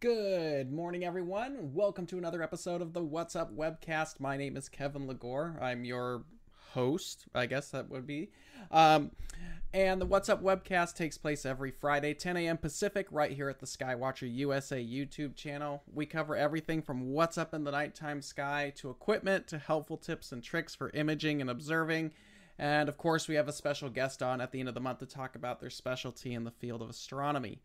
Good morning, everyone. Welcome to another episode of the What's Up webcast. My name is Kevin LeGore. I'm your host, I guess that would be. Um, and the What's Up webcast takes place every Friday, 10 a.m. Pacific, right here at the Skywatcher USA YouTube channel. We cover everything from what's up in the nighttime sky to equipment to helpful tips and tricks for imaging and observing. And of course, we have a special guest on at the end of the month to talk about their specialty in the field of astronomy.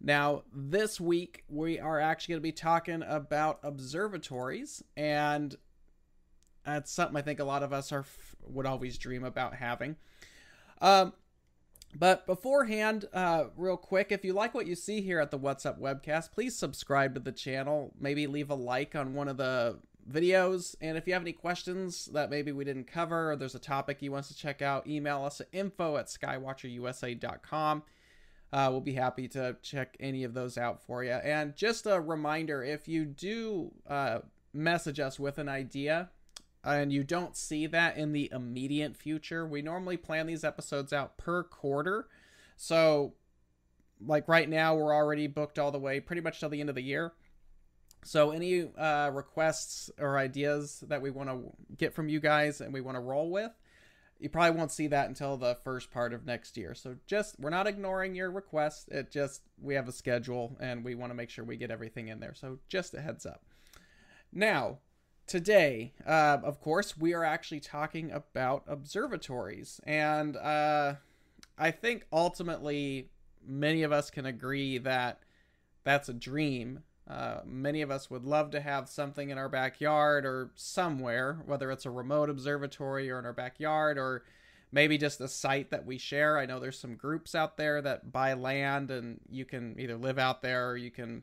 Now, this week we are actually going to be talking about observatories, and that's something I think a lot of us are would always dream about having. Um, but beforehand, uh, real quick, if you like what you see here at the What's Up webcast, please subscribe to the channel. Maybe leave a like on one of the videos. And if you have any questions that maybe we didn't cover or there's a topic you want us to check out, email us at info at skywatcherusa.com. Uh, we'll be happy to check any of those out for you. And just a reminder if you do uh, message us with an idea and you don't see that in the immediate future, we normally plan these episodes out per quarter. So, like right now, we're already booked all the way pretty much till the end of the year. So, any uh, requests or ideas that we want to get from you guys and we want to roll with, you probably won't see that until the first part of next year. So just we're not ignoring your request. It just we have a schedule and we want to make sure we get everything in there. So just a heads up. Now, today, uh, of course, we are actually talking about observatories, and uh, I think ultimately many of us can agree that that's a dream uh, many of us would love to have something in our backyard or somewhere, whether it's a remote observatory or in our backyard or maybe just a site that we share. I know there's some groups out there that buy land and you can either live out there or you can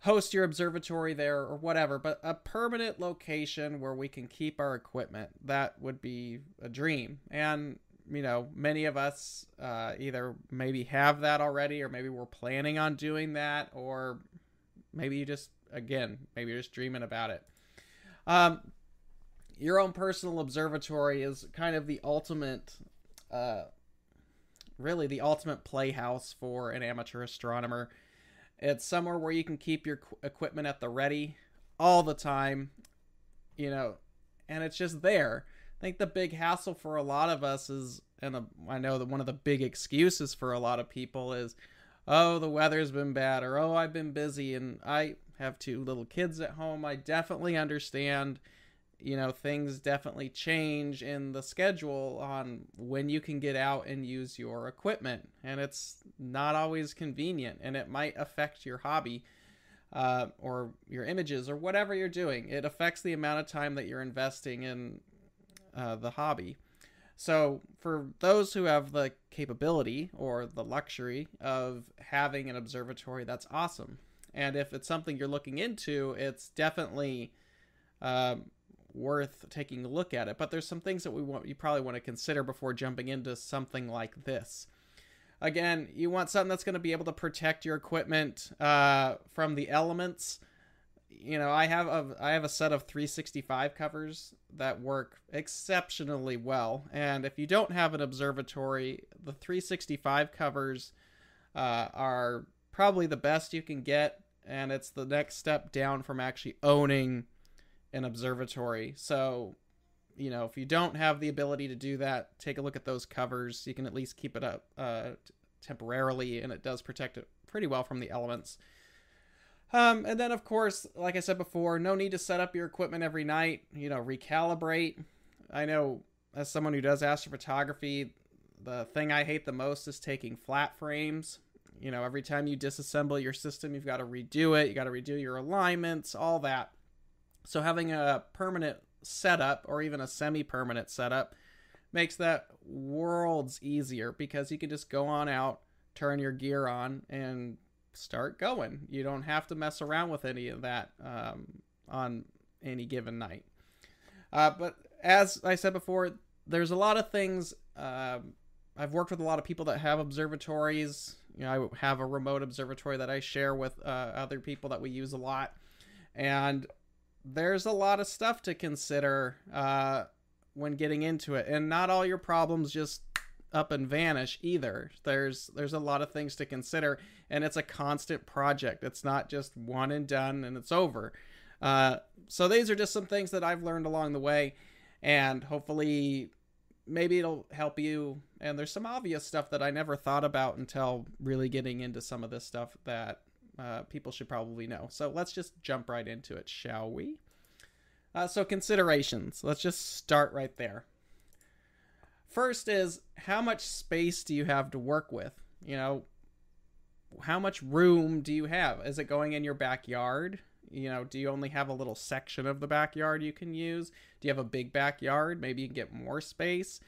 host your observatory there or whatever, but a permanent location where we can keep our equipment. That would be a dream. And you know, many of us uh, either maybe have that already, or maybe we're planning on doing that, or Maybe you just, again, maybe you're just dreaming about it. Um, your own personal observatory is kind of the ultimate, uh, really the ultimate playhouse for an amateur astronomer. It's somewhere where you can keep your equipment at the ready all the time, you know, and it's just there. I think the big hassle for a lot of us is, and I know that one of the big excuses for a lot of people is, oh, the weather's been bad, or oh, I've been busy, and I have two little kids at home. I definitely understand, you know, things definitely change in the schedule on when you can get out and use your equipment, and it's not always convenient, and it might affect your hobby. Uh, or your images or whatever you're doing it affects the amount of time that you're investing in uh, the hobby so, for those who have the capability or the luxury of having an observatory, that's awesome. And if it's something you're looking into, it's definitely um, worth taking a look at it. But there's some things that we want you probably want to consider before jumping into something like this. Again, you want something that's going to be able to protect your equipment uh, from the elements you know, I have a I have a set of 365 covers that work exceptionally well. And if you don't have an observatory, the 365 covers uh, are probably the best you can get, and it's the next step down from actually owning an observatory. So, you know, if you don't have the ability to do that, take a look at those covers. You can at least keep it up uh, temporarily, and it does protect it pretty well from the elements. Um, and then, of course, like I said before, no need to set up your equipment every night. You know, recalibrate. I know, as someone who does astrophotography, the thing I hate the most is taking flat frames. You know, every time you disassemble your system, you've got to redo it. You got to redo your alignments, all that. So having a permanent setup or even a semi-permanent setup makes that worlds easier because you can just go on out, turn your gear on, and start going. You don't have to mess around with any of that um, on any given night. Uh, but as I said before, there's a lot of things. Uh, I've worked with a lot of people that have observatories. You know, I have a remote observatory that I share with uh, other people that we use a lot, and there's a lot of stuff to consider uh, when getting into it. And not all your problems just up and vanish either. There's there's a lot of things to consider, and it's a constant project. It's not just one and done and it's over. Uh, so these are just some things that I've learned along the way, and hopefully, maybe it'll help you. And there's some obvious stuff that I never thought about until really getting into some of this stuff that uh, people should probably know. So let's just jump right into it, shall we? Uh, so considerations. Let's just start right there. First is how much space do you have to work with? You know, how much room do you have? Is it going in your backyard? You know, do you only have a little section of the backyard you can use? Do you have a big backyard? Maybe you can get more space.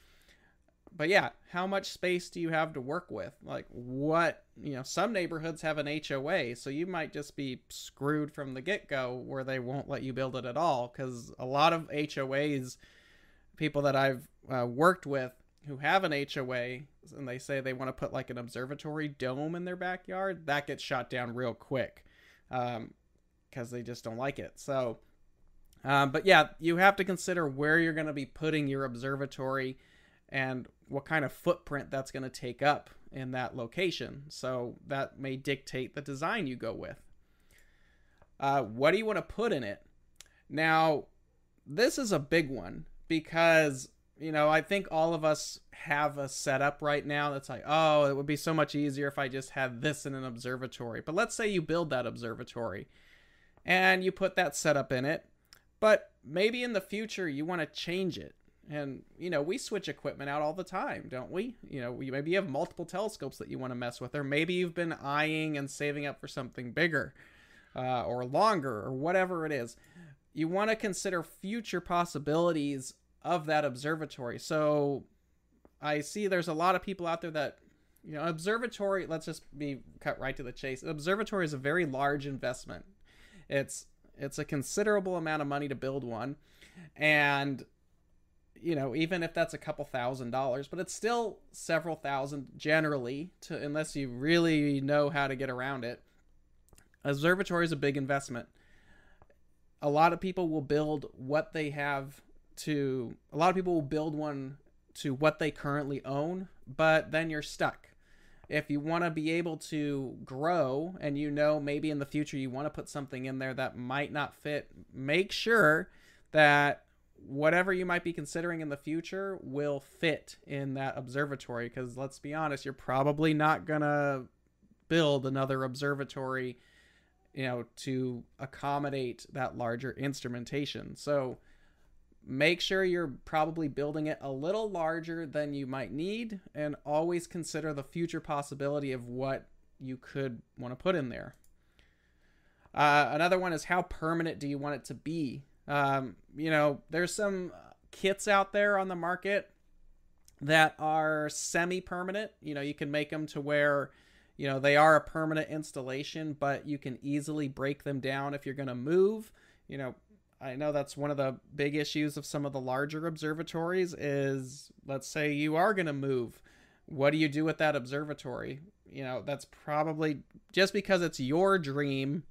But yeah, how much space do you have to work with? Like, what, you know, some neighborhoods have an HOA, so you might just be screwed from the get go where they won't let you build it at all. Because a lot of HOAs, people that I've uh, worked with who have an HOA, and they say they want to put like an observatory dome in their backyard, that gets shot down real quick. Um, because they just don't like it. So, um, but yeah, you have to consider where you're going to be putting your observatory and what kind of footprint that's going to take up in that location. So that may dictate the design you go with. Uh, what do you want to put in it? Now, this is a big one because, you know, I think all of us have a setup right now that's like, oh, it would be so much easier if I just had this in an observatory. But let's say you build that observatory and you put that setup in it. But maybe in the future you want to change it. And you know, we switch equipment out all the time, don't we? You know, we, maybe you have multiple telescopes that you want to mess with, or maybe you've been eyeing and saving up for something bigger, uh, or longer, or whatever it is. You want to consider future possibilities of that observatory. So, I see there's a lot of people out there that, you know, observatory. Let's just be cut right to the chase. Observatory is a very large investment. It's it's a considerable amount of money to build one, and you know even if that's a couple thousand dollars, but it's still several thousand generally to unless you really know how to get around it. Observatory is a big investment. A lot of people will build what they have to. A lot of people will build one to what they currently own, but then you're stuck if you want to be able to grow and you know maybe in the future you want to put something in there that might not fit, make sure that whatever you might be considering in the future will fit in that observatory because let's be honest, you're probably not going to build another observatory you know to accommodate that larger instrumentation. So make sure you're probably building it a little larger than you might need and always consider the future possibility of what you could want to put in there. Uh, another one is how permanent do you want it to be? Um, you know, there's some kits out there on the market that are semi permanent. You know, you can make them to where, you know, they are a permanent installation, but you can easily break them down if you're going to move. You know, I know that's one of the big issues of some of the larger observatories is let's say you are going to move. What do you do with that observatory? You know, that's probably just because it's your dream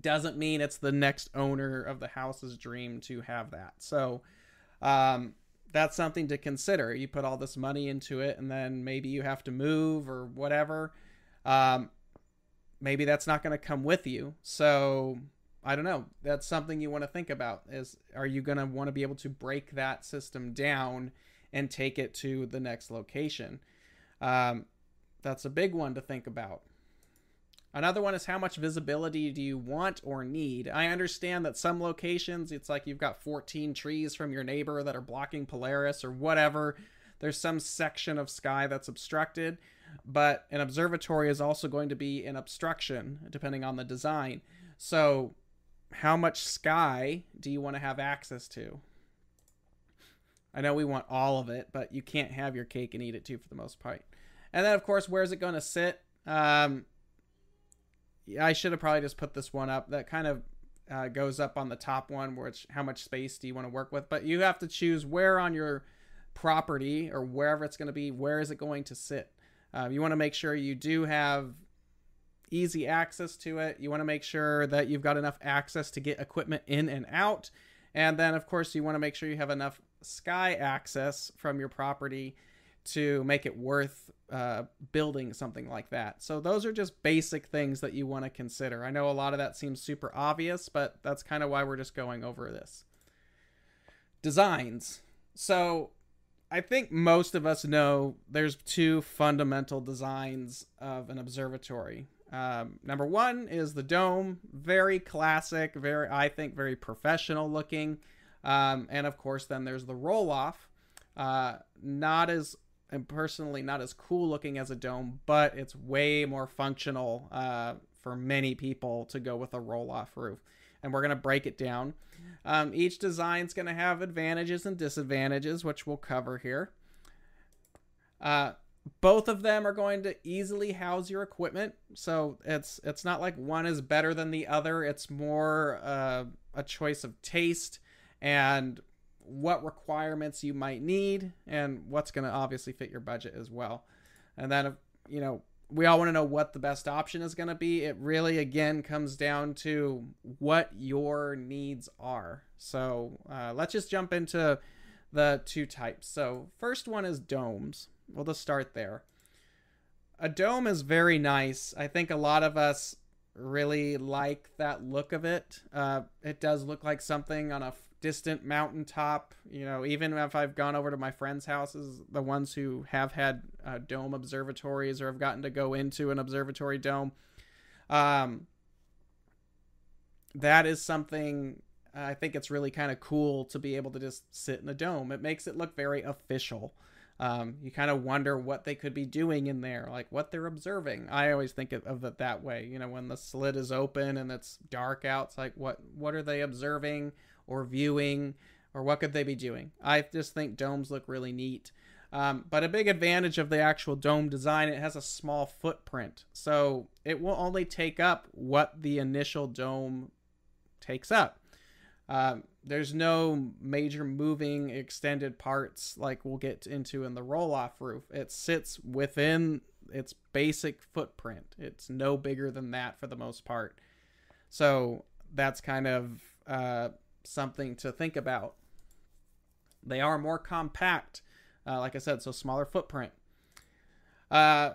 doesn't mean it's the next owner of the house's dream to have that. So, um, that's something to consider. You put all this money into it, and then maybe you have to move or whatever. Um, maybe that's not going to come with you. So I don't know. That's something you want to think about is are you going to want to be able to break that system down and take it to the next location? Um, that's a big one to think about. Another one is how much visibility do you want or need? I understand that some locations, it's like you've got 14 trees from your neighbor that are blocking Polaris or whatever. There's some section of sky that's obstructed, but an observatory is also going to be an obstruction depending on the design. So how much sky do you want to have access to? I know we want all of it, but you can't have your cake and eat it too for the most part. And then, of course, where's it going to sit? Um, I should have probably just put this one up. That kind of uh, goes up on the top one, which how much space do you want to work with. But you have to choose where on your property or wherever it's going to be, where is it going to sit? Uh, you want to make sure you do have easy access to it. You want to make sure that you've got enough access to get equipment in and out. And then, of course, you want to make sure you have enough sky access from your property to make it worth uh, building something like that. So those are just basic things that you want to consider. I know a lot of that seems super obvious, but that's kind of why we're just going over this. Designs. So I think most of us know there's two fundamental designs of an observatory. Um, number one is the dome, very classic, very I think very professional looking, um, and of course then there's the roll off, uh, not as and personally not as cool looking as a dome, but it's way more functional uh, for many people to go with a roll off roof. And we're going to break it down. Um, each design is going to have advantages and disadvantages, which we'll cover here. Uh, both of them are going to easily house your equipment, so it's it's not like one is better than the other. It's more uh, a choice of taste and what requirements you might need and what's going to obviously fit your budget as well. And then, you know, we all want to know what the best option is going to be. It really, again, comes down to what your needs are. So uh, let's just jump into the two types. So, first one is domes. We'll just start there. A dome is very nice. I think a lot of us really like that look of it. Uh, it does look like something on a distant mountaintop. You know, even if I've gone over to my friends' houses, the ones who have had uh, dome observatories or have gotten to go into an observatory dome, um, that is something I think it's really kind of cool to be able to just sit in a dome. It makes it look very official. Um, you kind of wonder what they could be doing in there, like what they're observing. I always think of, it that way. You know, when the slit is open and it's dark out, it's like what what are they observing? or viewing or what could they be doing? I just think domes look really neat. Um, but a big advantage of the actual dome design, it has a small footprint. So it will only take up what the initial dome takes up. Um, there's no major moving extended parts like we'll get into in the roll off roof. It sits within its basic footprint. It's no bigger than that for the most part. So that's kind of uh, something to think about. They are more compact, uh, like I said, so smaller footprint. Uh,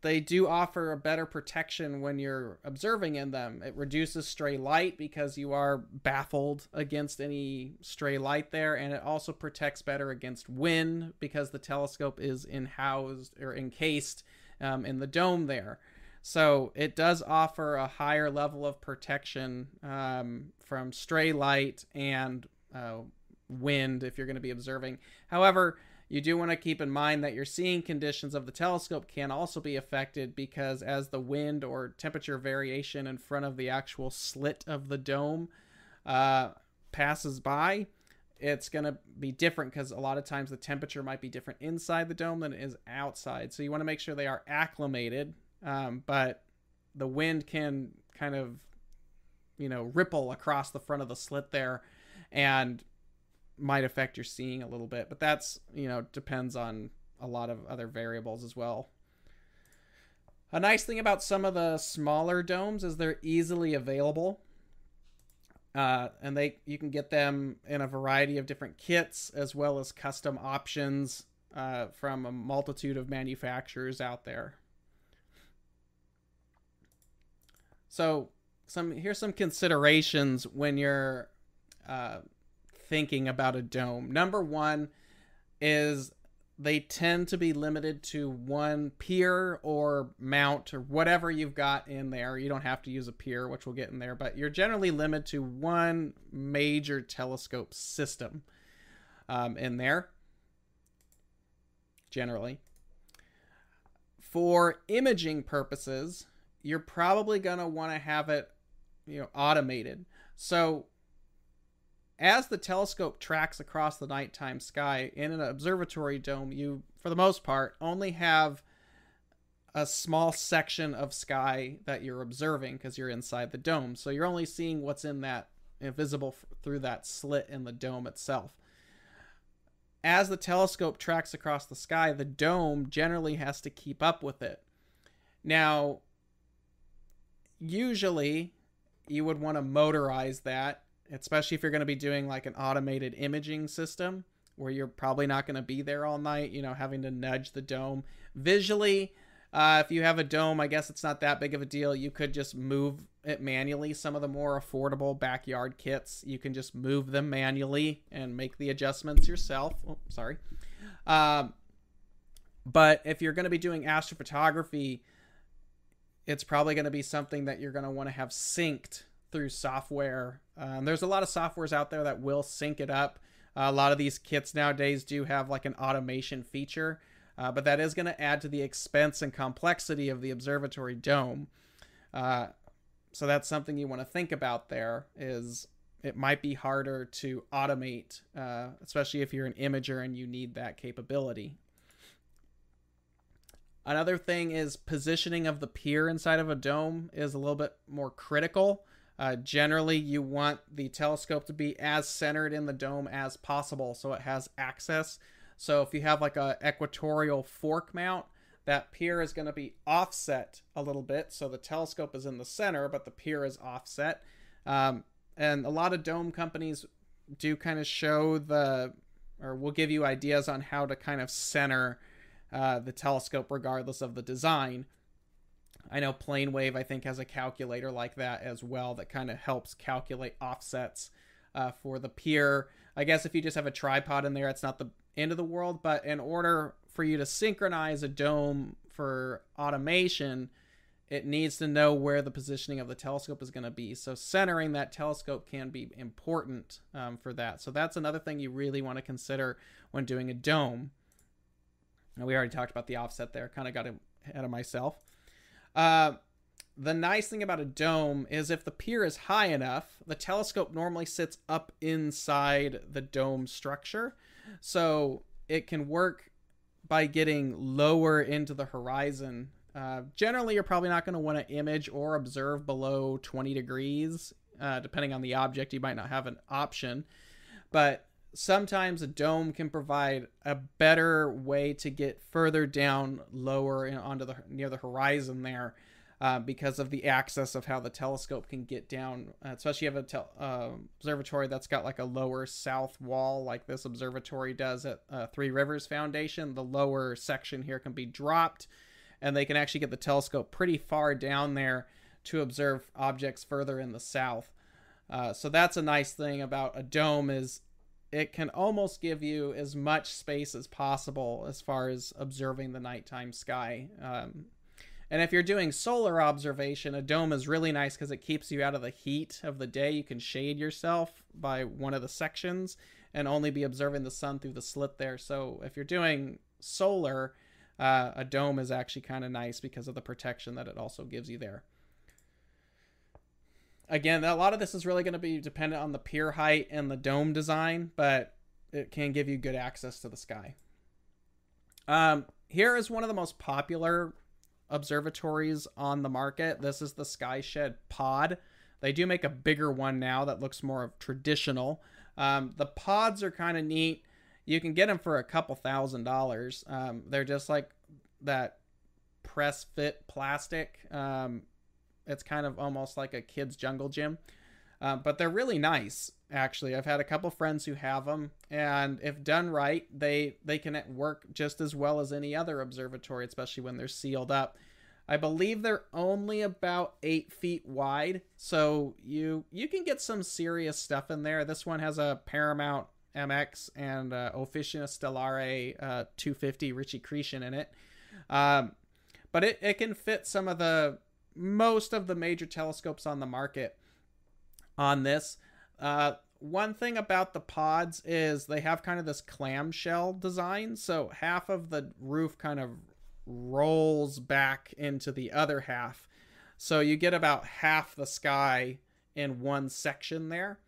they do offer a better protection when you're observing in them. It reduces stray light because you are baffled against any stray light there, and it also protects better against wind because the telescope is in housed or encased um, in the dome there. So it does offer a higher level of protection um, from stray light and uh, wind if you're going to be observing. However, you do want to keep in mind that your seeing conditions of the telescope can also be affected because as the wind or temperature variation in front of the actual slit of the dome uh, passes by, it's going to be different because a lot of times the temperature might be different inside the dome than it is outside. So you want to make sure they are acclimated um, but the wind can kind of you know ripple across the front of the slit there and might affect your seeing a little bit but that's you know depends on a lot of other variables as well. A nice thing about some of the smaller domes is they're easily available. Uh, and they you can get them in a variety of different kits as well as custom options uh, from a multitude of manufacturers out there. So some here's some considerations when you're uh, thinking about a dome. Number one is they tend to be limited to one pier or mount or whatever you've got in there. You don't have to use a pier, which we'll get in there, but you're generally limited to one major telescope system um, in there. Generally. For imaging purposes, you're probably going to want to have it, you know, automated. So as the telescope tracks across the nighttime sky in an observatory dome, you, for the most part, only have a small section of sky that you're observing because you're inside the dome. So you're only seeing what's in that invisible through that slit in the dome itself. As the telescope tracks across the sky, the dome generally has to keep up with it. Now, usually you would want to motorize that, especially if you're going to be doing like an automated imaging system. where you're probably not going to be there all night, you know, having to nudge the dome. Visually, uh, if you have a dome, I guess it's not that big of a deal. You could just move it manually. Some of the more affordable backyard kits, you can just move them manually and make the adjustments yourself. Oh, sorry. Um, but if you're going to be doing astrophotography, it's probably going to be something that you're going to want to have synced through software. Um, there's a lot of softwares out there that will sync it up. Uh, a lot of these kits nowadays do have like an automation feature, uh, but that is going to add to the expense and complexity of the observatory dome. Uh, so that's something you want to think about. There is it might be harder to automate, uh, especially if you're an imager and you need that capability. Another thing is positioning of the pier inside of a dome is a little bit more critical. Uh, generally, you want the telescope to be as centered in the dome as possible so it has access. So if you have like a equatorial fork mount, that pier is going to be offset a little bit. So the telescope is in the center, but the pier is offset. Um, and a lot of dome companies do kind of show the, or will give you ideas on how to kind of center uh, the telescope regardless of the design. I know PlaneWave, I think, has a calculator like that as well that kind of helps calculate offsets uh, for the pier. I guess if you just have a tripod in there, it's not the end of the world, but in order for you to synchronize a dome for automation, it needs to know where the positioning of the telescope is going to be. So centering that telescope can be important um, for that. So that's another thing you really want to consider when doing a dome. Now, we already talked about the offset there. Kind of got ahead of myself. Uh, the nice thing about a dome is if the pier is high enough, the telescope normally sits up inside the dome structure. So it can work by getting lower into the horizon. Uh, generally, you're probably not going to want to image or observe below 20 degrees. Uh, depending on the object, you might not have an option. But sometimes a dome can provide a better way to get further down lower onto the near the horizon there uh, because of the access of how the telescope can get down. Uh, especially if you have a uh, observatory that's got like a lower south wall like this observatory does at uh, three rivers foundation. The lower section here can be dropped and they can actually get the telescope pretty far down there to observe objects further in the south. Uh, so that's a nice thing about a dome is it can almost give you as much space as possible as far as observing the nighttime sky. Um, and if you're doing solar observation, a dome is really nice because it keeps you out of the heat of the day. You can shade yourself by one of the sections and only be observing the sun through the slit there. So if you're doing solar, uh, a dome is actually kind of nice because of the protection that it also gives you there again, a lot of this is really going to be dependent on the pier height and the dome design, but it can give you good access to the sky. Um, here is one of the most popular observatories on the market. This is the Skyshed Pod. They do make a bigger one now that looks more of traditional. Um, the pods are kind of neat. You can get them for a couple thousand dollars. Um, they're just like that press fit plastic. Um, it's kind of almost like a kid's jungle gym. Um, but they're really nice, actually. I've had a couple friends who have them, and if done right, they they can work just as well as any other observatory, especially when they're sealed up. I believe they're only about eight feet wide, so you you can get some serious stuff in there. This one has a Paramount MX and uh, Officina Stellare uh, 250 Ritchey-Chrétien in it, um, but it, it can fit some of the most of the major telescopes on the market on this. Uh, one thing about the pods is they have kind of this clamshell design. So half of the roof kind of rolls back into the other half. So you get about half the sky in one section there.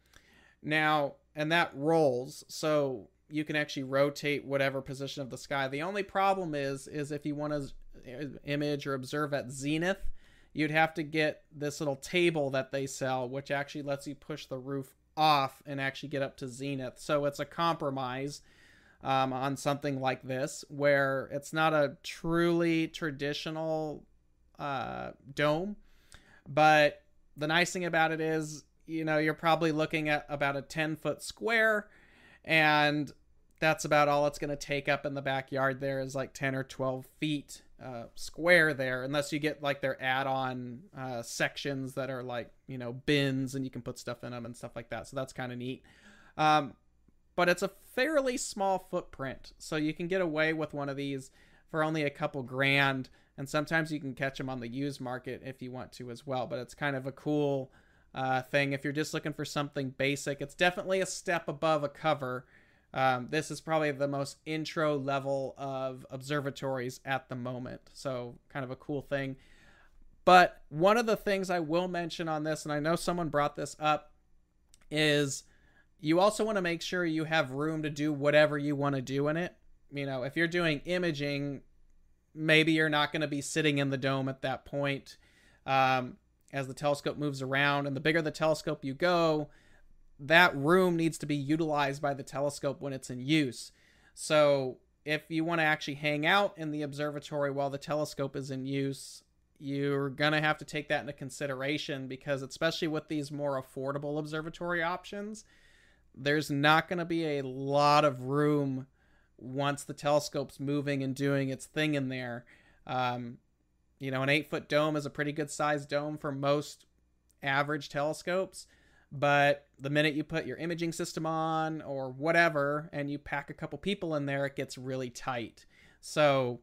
Now, and that rolls. So you can actually rotate whatever position of the sky. The only problem is is if you want to image or observe at zenith, you'd have to get this little table that they sell, which actually lets you push the roof off and actually get up to zenith. So it's a compromise um, on something like this, where it's not a truly traditional uh, dome, but the nice thing about it is, you know, you're probably looking at about a 10 foot square, and that's about all it's going to take up in the backyard there is like 10 or 12 feet uh, square there unless you get like their add-on uh, sections that are like you know bins and you can put stuff in them and stuff like that so that's kind of neat. Um, but it's a fairly small footprint so you can get away with one of these for only a couple grand and sometimes you can catch them on the used market if you want to as well but it's kind of a cool uh, thing if you're just looking for something basic. It's definitely a step above a cover um, this is probably the most intro level of observatories at the moment. So, kind of a cool thing. But one of the things I will mention on this, and I know someone brought this up, is you also want to make sure you have room to do whatever you want to do in it. You know, if you're doing imaging, maybe you're not going to be sitting in the dome at that point um, as the telescope moves around. And the bigger the telescope you go, that room needs to be utilized by the telescope when it's in use. So if you want to actually hang out in the observatory while the telescope is in use, you're going to have to take that into consideration because, especially with these more affordable observatory options, there's not going to be a lot of room once the telescope's moving and doing its thing in there. Um, you know, an eight foot dome is a pretty good sized dome for most average telescopes. But the minute you put your imaging system on or whatever and you pack a couple people in there, it gets really tight. So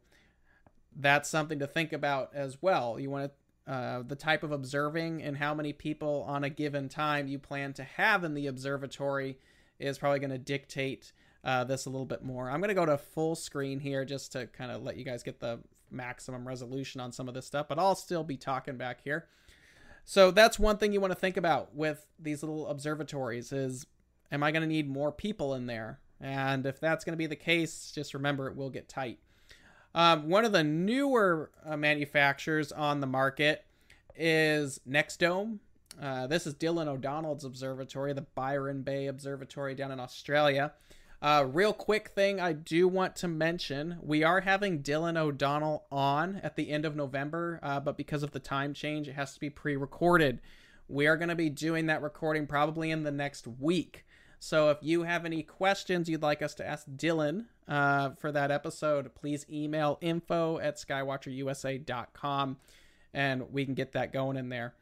that's something to think about as well. You want to, uh, the type of observing and how many people on a given time you plan to have in the observatory is probably going to dictate uh, this a little bit more. I'm going to go to full screen here just to kind of let you guys get the maximum resolution on some of this stuff, but I'll still be talking back here. So that's one thing you want to think about with these little observatories is am I going to need more people in there? And if that's going to be the case, just remember it will get tight. Um, one of the newer uh, manufacturers on the market is NexDome. Uh, this is Dylan O'Donnell's observatory, the Byron Bay Observatory down in Australia. Uh, real quick thing I do want to mention we are having Dylan O'Donnell on at the end of November, uh, but because of the time change, it has to be pre recorded. We are going to be doing that recording probably in the next week. So if you have any questions you'd like us to ask Dylan uh, for that episode, please email info at skywatcherusa.com and we can get that going in there.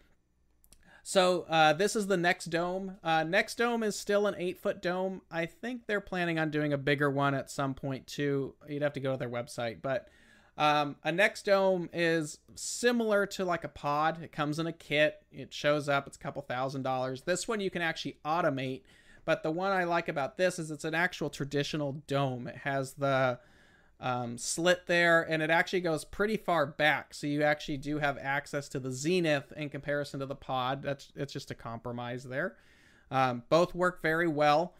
So uh, this is the NexDome. Uh, NexDome is still an eight foot dome. I think they're planning on doing a bigger one at some point too. You'd have to go to their website, but um, a NexDome is similar to like a pod. It comes in a kit. It shows up. It's a couple thousand dollars. This one you can actually automate. But the one I like about this is it's an actual traditional dome. It has the um, slit there, and it actually goes pretty far back. So you actually do have access to the zenith in comparison to the pod. That's it's just a compromise there. Um, both work very well.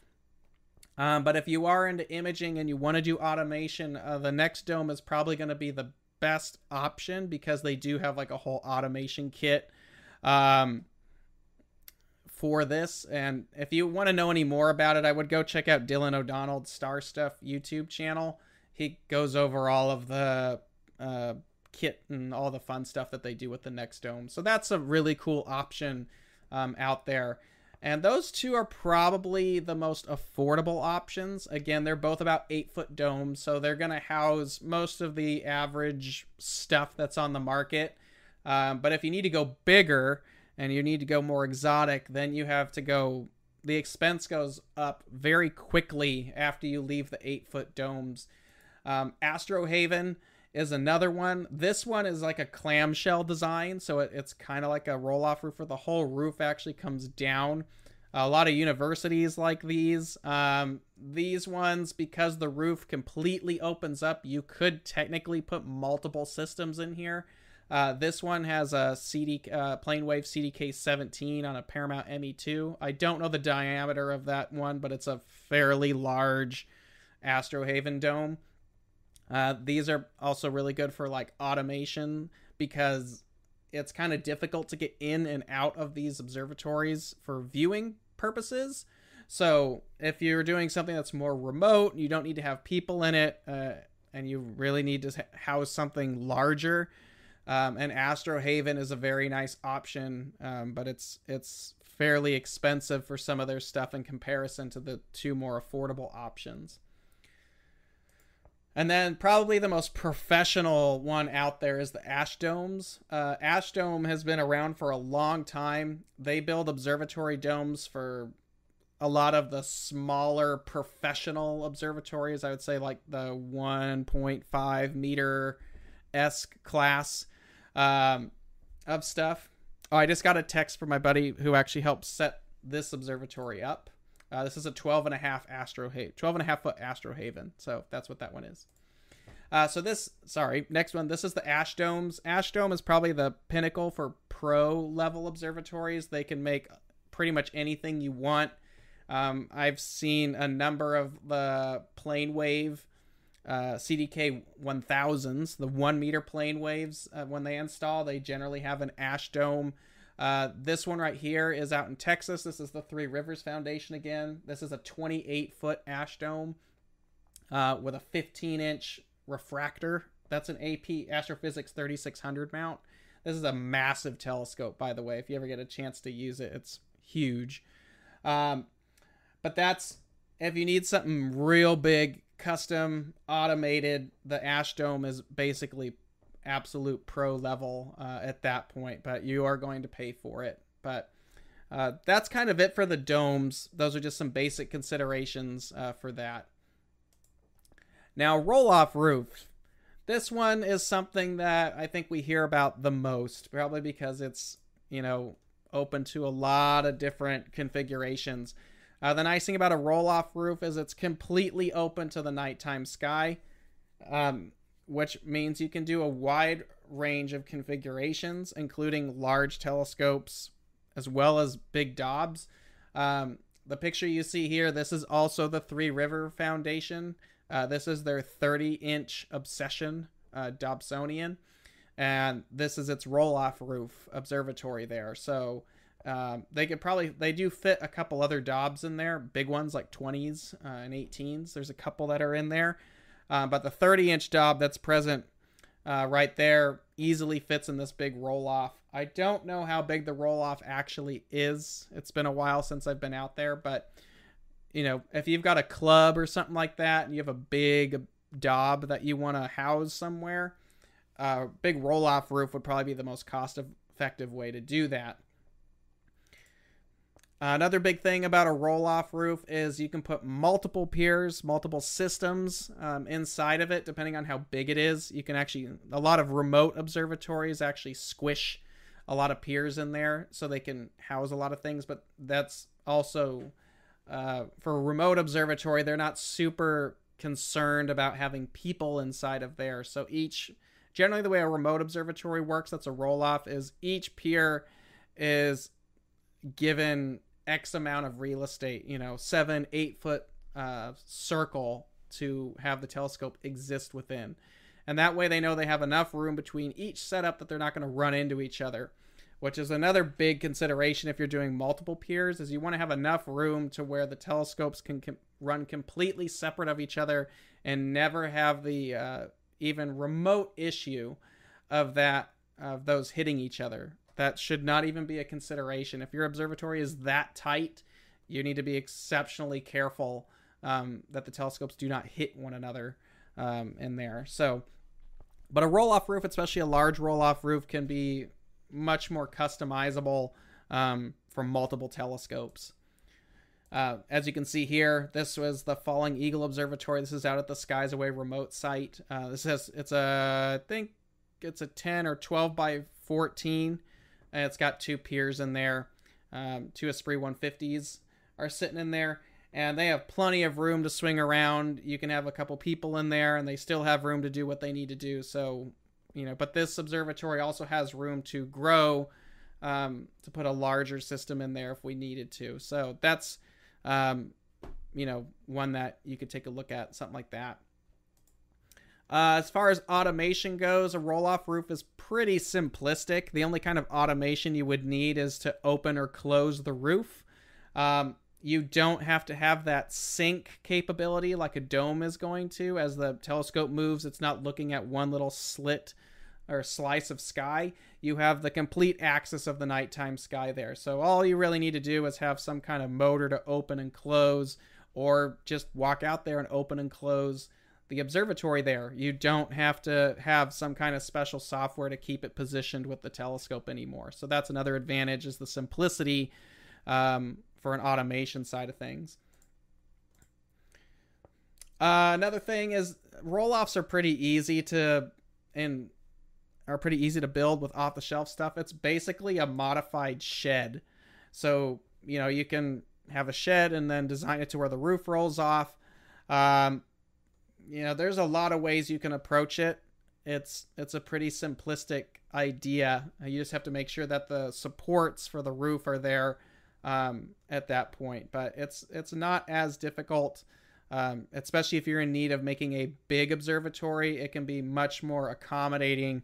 Um, but if you are into imaging and you want to do automation, uh, the NexDome is probably going to be the best option because they do have like a whole automation kit um, for this. And if you want to know any more about it, I would go check out Dylan O'Donnell's Star Stuff YouTube channel he goes over all of the uh, kit and all the fun stuff that they do with the NexDome. So that's a really cool option um, out there. And those two are probably the most affordable options. Again, they're both about eight foot domes, so they're going to house most of the average stuff that's on the market. Um, but if you need to go bigger and you need to go more exotic, then you have to go. The expense goes up very quickly after you leave the eight foot domes um, Astro Haven is another one. This one is like a clamshell design, so it, it's kind of like a roll off roof where the whole roof actually comes down. A lot of universities like these. Um, these ones, because the roof completely opens up, you could technically put multiple systems in here. Uh, this one has a CD uh, Planewave CDK 17 on a Paramount ME2. I don't know the diameter of that one, but it's a fairly large Astro Haven dome. Uh, these are also really good for like automation because it's kind of difficult to get in and out of these observatories for viewing purposes. So if you're doing something that's more remote, you don't need to have people in it, uh, and you really need to house something larger. Um, and Astro Haven is a very nice option, um, but it's it's fairly expensive for some of their stuff in comparison to the two more affordable options. And then probably the most professional one out there is the Ash Domes. Uh, Ash Dome has been around for a long time. They build observatory domes for a lot of the smaller professional observatories. I would say like the 1.5 meter esque class um, of stuff. Oh, I just got a text from my buddy who actually helped set this observatory up. Uh, this is a 12 and a half Astro 12 and a half foot Astro Haven. So that's what that one is. Uh, so this, sorry, next one. This is the Ash Domes. Ash Dome is probably the pinnacle for pro level observatories. They can make pretty much anything you want. Um, I've seen a number of the Planewave uh, CDK 1000s, the one meter plane waves. Uh, when they install, they generally have an Ash Dome uh, this one right here is out in Texas. This is the Three Rivers Foundation again. This is a 28 foot ash dome uh, with a 15 inch refractor. That's an AP Astrophysics 3600 mount. This is a massive telescope, by the way. If you ever get a chance to use it, it's huge. Um, but that's if you need something real big, custom, automated, the Ash Dome is basically absolute pro level uh, at that point, but you are going to pay for it. But uh, that's kind of it for the domes. Those are just some basic considerations uh, for that. Now, roll off roof. This one is something that I think we hear about the most, probably because it's, you know, open to a lot of different configurations. Uh, the nice thing about a roll off roof is it's completely open to the nighttime sky. Um, which means you can do a wide range of configurations, including large telescopes as well as big Dobs. Um, the picture you see here, this is also the Three River Foundation. Uh, this is their 30 inch Obsession uh, Dobsonian. And this is its roll off roof observatory there. So um, they could probably, they do fit a couple other Dobs in there, big ones like 20s uh, and 18s. There's a couple that are in there. Uh, but the 30 inch Dob that's present uh, right there easily fits in this big roll off. I don't know how big the roll off actually is. It's been a while since I've been out there, but you know, if you've got a club or something like that and you have a big Dob that you want to house somewhere, a uh, big roll off roof would probably be the most cost effective way to do that. Another big thing about a roll off roof is you can put multiple piers, multiple systems um, inside of it, depending on how big it is. You can actually, a lot of remote observatories actually squish a lot of piers in there so they can house a lot of things, but that's also uh, for a remote observatory, they're not super concerned about having people inside of there. So each, generally, the way a remote observatory works, that's a roll off, is each pier is given X amount of real estate, you know, seven, eight foot uh, circle to have the telescope exist within. And that way they know they have enough room between each setup that they're not going to run into each other, which is another big consideration if you're doing multiple piers is you want to have enough room to where the telescopes can com- run completely separate of each other and never have the uh, even remote issue of that of those hitting each other that should not even be a consideration. If your observatory is that tight, you need to be exceptionally careful um, that the telescopes do not hit one another um, in there. So, but a roll off roof, especially a large roll off roof, can be much more customizable um, from multiple telescopes. Uh, as you can see here, this was the Falling Eagle Observatory. This is out at the Skies Away remote site. Uh, this has it's a I think it's a 10 or 12 by 14 and it's got two piers in there. Um, two Esprit 150s are sitting in there, and they have plenty of room to swing around. You can have a couple people in there, and they still have room to do what they need to do. So, you know, but this observatory also has room to grow, um, to put a larger system in there if we needed to. So that's, um, you know, one that you could take a look at, something like that. Uh, as far as automation goes, a roll off roof is pretty simplistic. The only kind of automation you would need is to open or close the roof. Um, you don't have to have that sync capability like a dome is going to. As the telescope moves, it's not looking at one little slit or slice of sky. You have the complete axis of the nighttime sky there. So all you really need to do is have some kind of motor to open and close, or just walk out there and open and close the observatory there. You don't have to have some kind of special software to keep it positioned with the telescope anymore. So that's another advantage is the simplicity um, for an automation side of things. Uh, another thing is roll-offs are pretty easy to and are pretty easy to build with off-the-shelf stuff. It's basically a modified shed. So, you know, you can have a shed and then design it to where the roof rolls off. Um, you know, there's a lot of ways you can approach it. It's it's a pretty simplistic idea. You just have to make sure that the supports for the roof are there um, at that point. But it's it's not as difficult um, especially if you're in need of making a big observatory, it can be much more accommodating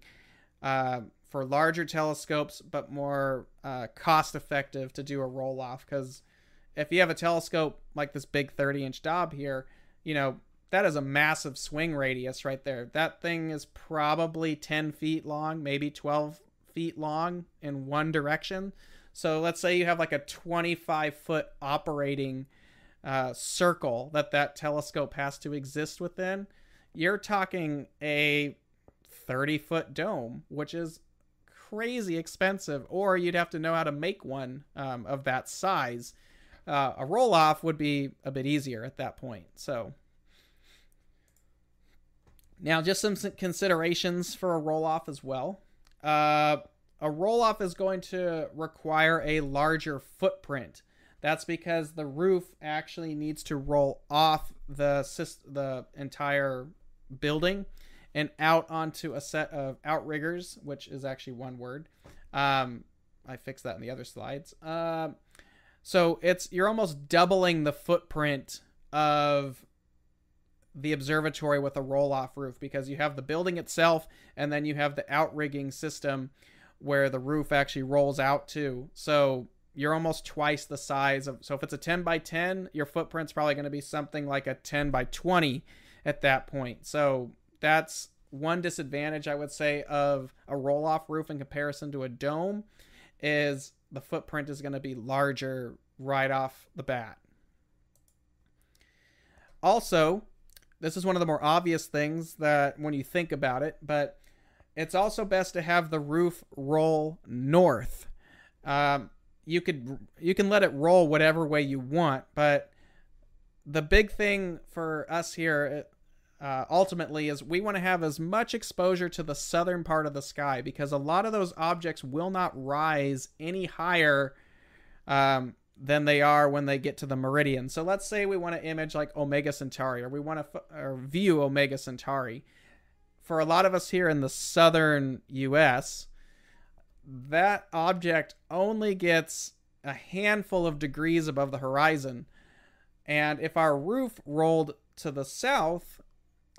uh, for larger telescopes, but more uh, cost effective to do a roll off. Because if you have a telescope like this big 30 inch Dob here, you know, that is a massive swing radius right there. That thing is probably 10 feet long, maybe 12 feet long in one direction. So let's say you have like a 25 foot operating uh, circle that that telescope has to exist within, you're talking a 30 foot dome, which is crazy expensive, or you'd have to know how to make one um, of that size. Uh, a roll off would be a bit easier at that point. So, now just some considerations for a roll off as well. Uh, a roll off is going to require a larger footprint. That's because the roof actually needs to roll off the the entire building and out onto a set of outriggers, which is actually one word. Um, I fixed that in the other slides. Uh, so it's you're almost doubling the footprint of the observatory with a roll off roof because you have the building itself and then you have the outrigging system where the roof actually rolls out to. So you're almost twice the size of so if it's a 10 by 10 your footprint's probably going to be something like a 10 by 20 at that point so that's one disadvantage i would say of a roll off roof in comparison to a dome is the footprint is going to be larger right off the bat also this is one of the more obvious things that when you think about it but it's also best to have the roof roll north. Um, you could you can let it roll whatever way you want, but the big thing for us here uh, ultimately is we want to have as much exposure to the southern part of the sky because a lot of those objects will not rise any higher um, than they are when they get to the meridian. So let's say we want to image like Omega Centauri or we want to f- view Omega Centauri. For a lot of us here in the southern US, that object only gets a handful of degrees above the horizon. And if our roof rolled to the south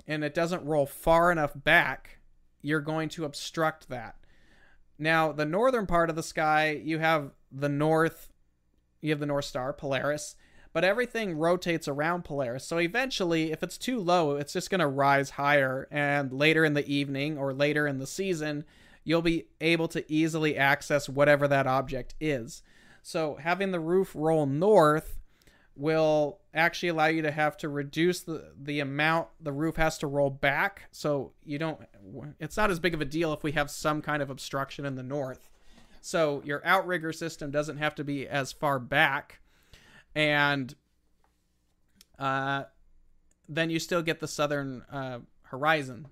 and it doesn't roll far enough back, you're going to obstruct that. Now, the northern part of the sky, you have the north, you have the North Star, Polaris, but everything rotates around Polaris. So eventually, if it's too low, it's just going to rise higher. And later in the evening or later in the season, you'll be able to easily access whatever that object is. So having the roof roll north will actually allow you to have to reduce the, the amount the roof has to roll back. So you don't, it's not as big of a deal if we have some kind of obstruction in the north. So your outrigger system doesn't have to be as far back. And uh, then you still get the southern uh, horizon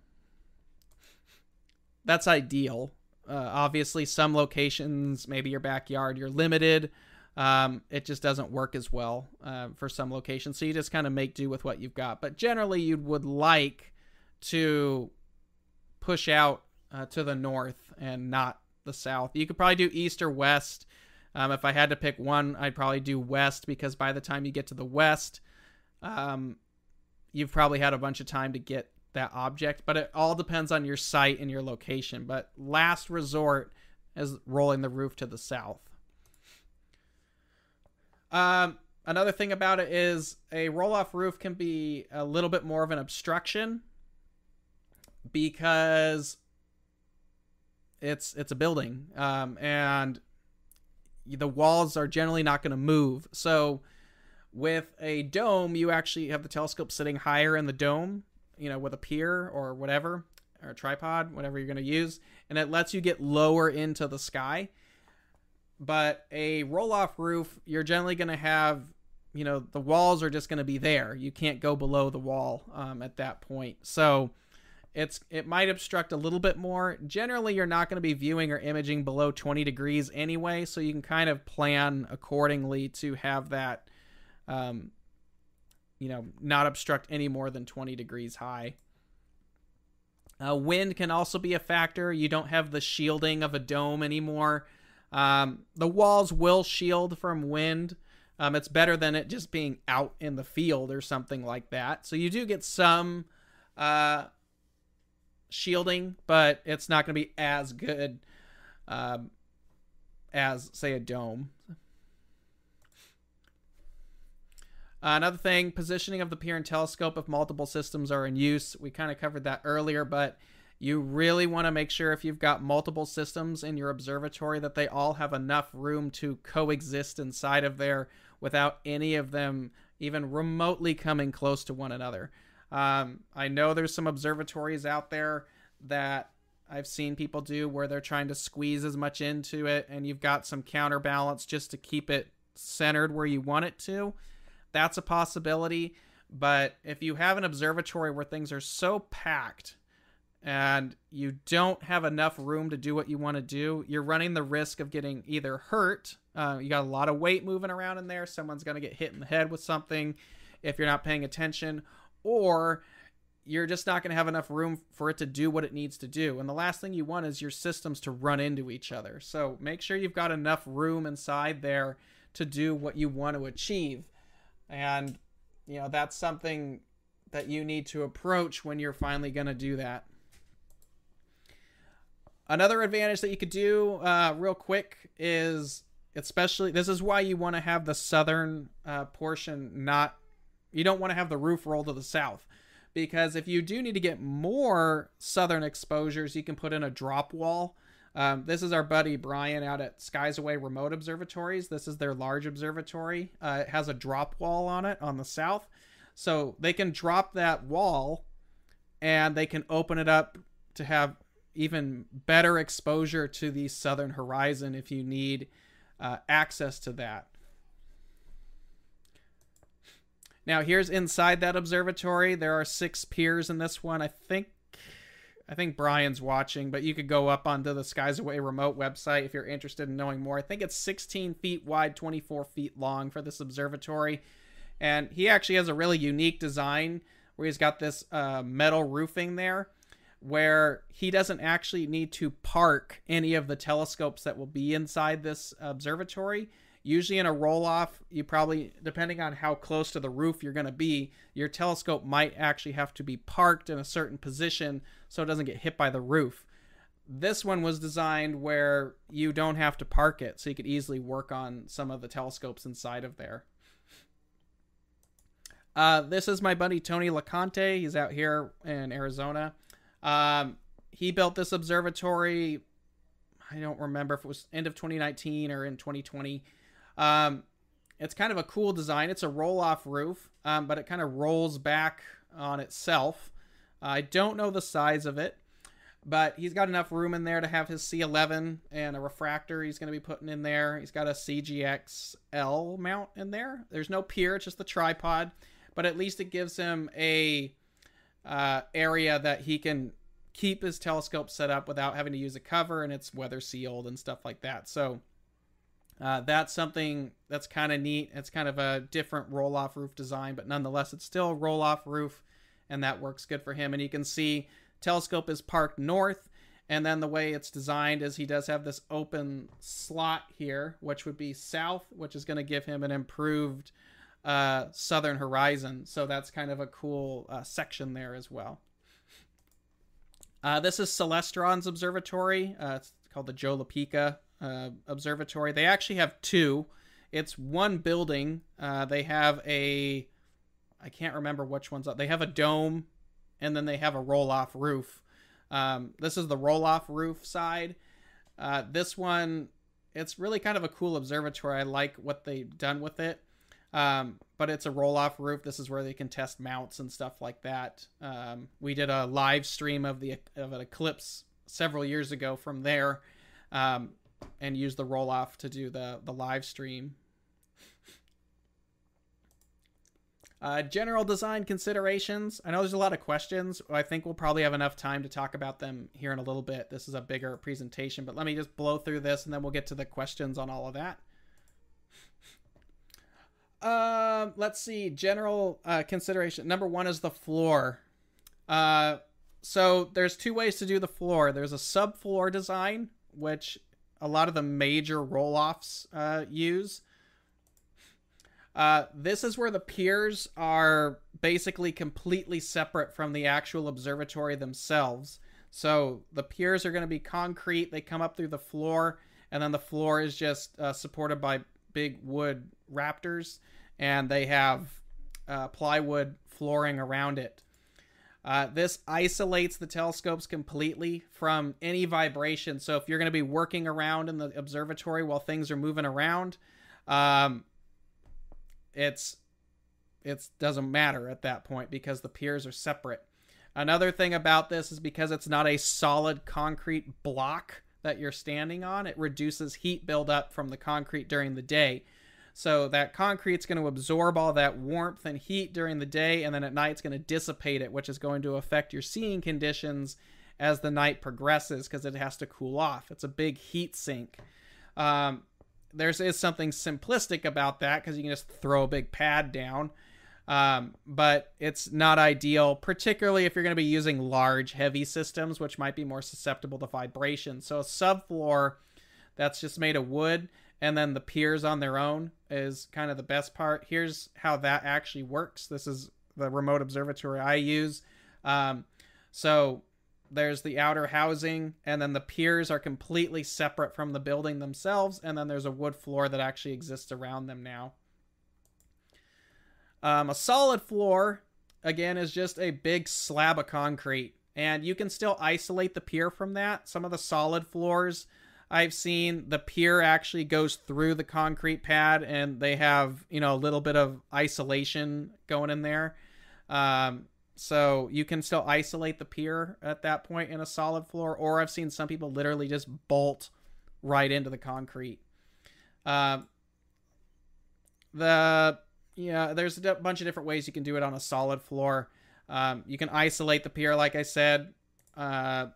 that's ideal. Uh, obviously, some locations, maybe your backyard, you're limited. Um, it just doesn't work as well uh, for some locations. So you just kind of make do with what you've got. But generally, you would like to push out uh, to the north and not the south. You could probably do east or west. Um, if I had to pick one, I'd probably do west because by the time you get to the west, um, you've probably had a bunch of time to get that object, but it all depends on your site and your location. But last resort is rolling the roof to the south. Um, another thing about it is a roll off roof can be a little bit more of an obstruction because it's it's a building um, and the walls are generally not going to move. So with a dome, you actually have the telescope sitting higher in the dome you know, with a pier or whatever, or a tripod, whatever you're going to use, and it lets you get lower into the sky. But a roll off roof, you're generally going to have, you know, the walls are just going to be there. You can't go below the wall um, at that point. So it's it might obstruct a little bit more. Generally, you're not going to be viewing or imaging below 20 degrees anyway, so you can kind of plan accordingly to have that, um, you know, not obstruct any more than 20 degrees high. Uh, wind can also be a factor. You don't have the shielding of a dome anymore. Um, the walls will shield from wind. Um, it's better than it just being out in the field or something like that. So you do get some uh, shielding, but it's not going to be as good um, as, say, a dome. another thing, positioning of the pier and telescope if multiple systems are in use. We kind of covered that earlier, but you really want to make sure if you've got multiple systems in your observatory that they all have enough room to coexist inside of there without any of them even remotely coming close to one another. Um, I know there's some observatories out there that I've seen people do where they're trying to squeeze as much into it, and you've got some counterbalance just to keep it centered where you want it to. That's a possibility. But if you have an observatory where things are so packed and you don't have enough room to do what you want to do, you're running the risk of getting either hurt. Uh, you got a lot of weight moving around in there. Someone's going to get hit in the head with something if you're not paying attention, or you're just not going to have enough room for it to do what it needs to do. And the last thing you want is your systems to run into each other. So make sure you've got enough room inside there to do what you want to achieve. And, you know, that's something that you need to approach when you're finally going to do that. Another advantage that you could do uh, real quick is especially this is why you want to have the southern uh, portion not you don't want to have the roof roll to the south. Because if you do need to get more southern exposures you can put in a drop wall. Um, this is our buddy brian out at skies away remote observatories. This is their large observatory. Uh, it has a drop wall on it on the south. So they can drop that wall and they can open it up to have even better exposure to the southern horizon if you need uh, access to that. Now here's inside that observatory. There are six piers in this one. I think I think Brian's watching, but you could go up onto the Skies Away remote website if you're interested in knowing more. I think it's 16 feet wide, 24 feet long for this observatory. And he actually has a really unique design where he's got this uh, metal roofing there where he doesn't actually need to park any of the telescopes that will be inside this observatory. Usually, in a roll off, you probably, depending on how close to the roof you're going to be, your telescope might actually have to be parked in a certain position so it doesn't get hit by the roof. This one was designed where you don't have to park it, so you could easily work on some of the telescopes inside of there. Uh, this is my buddy Tony LaConte. He's out here in Arizona. Um, he built this observatory. I don't remember if it was end of 2019 or in 2020. Um, it's kind of a cool design. It's a roll off roof, um, but it kind of rolls back on itself. I don't know the size of it, but he's got enough room in there to have his C11 and a refractor he's going to be putting in there. He's got a CGXL mount in there. There's no pier, it's just the tripod, but at least it gives him a uh, area that he can keep his telescope set up without having to use a cover and it's weather sealed and stuff like that. So uh, that's something that's kind of neat. It's kind of a different roll off roof design, but nonetheless, it's still roll off roof and that works good for him. And you can see telescope is parked north. And then the way it's designed is he does have this open slot here, which would be south, which is going to give him an improved uh, southern horizon. So that's kind of a cool uh, section there as well. Uh, this is Celestron's observatory. Uh, it's called the Joe LaPica uh, Observatory. They actually have two. It's one building. Uh, they have a, I can't remember which one's up. They have a dome, and then they have a roll-off roof. Um, this is the roll-off roof side. this one, it's really kind of a cool observatory. I like what they've done with it. Um, but it's a roll off roof. This is where they can test mounts and stuff like that. Um, we did a live stream of the of an eclipse several years ago from there, um, and use the roll off to do the the live stream. Uh, general design considerations. I know there's a lot of questions. I think we'll probably have enough time to talk about them here in a little bit. This is a bigger presentation, but let me just blow through this and then we'll get to the questions on all of that. Um, let's see. General uh, consideration. Number one is the floor. Uh, so there's two ways to do the floor. There's a subfloor design, which a lot of the major roll-offs uh, use. Uh, this is where the piers are basically completely separate from the actual observatory themselves. So the piers are going to be concrete. They come up through the floor, and then the floor is just uh, supported by big wood raptors, and they have uh, plywood flooring around it. Uh, this isolates the telescopes completely from any vibration. So if you're going to be working around in the observatory while things are moving around, um, it's it doesn't matter at that point because the piers are separate. Another thing about this is because it's not a solid concrete block that you're standing on, it reduces heat buildup from the concrete during the day. So that concrete's going to absorb all that warmth and heat during the day, and then at night it's going to dissipate it, which is going to affect your seeing conditions as the night progresses because it has to cool off. It's a big heat sink. Um, there's is something simplistic about that because you can just throw a big pad down. Um, but it's not ideal, particularly if you're going to be using large, heavy systems, which might be more susceptible to vibration. So a subfloor that's just made of wood, and then the piers on their own is kind of the best part. Here's how that actually works. This is the remote observatory I use. Um, so there's the outer housing, and then the piers are completely separate from the building themselves, and then there's a wood floor that actually exists around them now. Um, a solid floor, again, is just a big slab of concrete, and you can still isolate the pier from that. Some of the solid floors I've seen, the pier actually goes through the concrete pad, and they have, you know, a little bit of isolation going in there. Um, so you can still isolate the pier at that point in a solid floor, or I've seen some people literally just bolt right into the concrete. Uh, the yeah, there's a bunch of different ways you can do it on a solid floor. Um, you can isolate the pier, like I said. Uh,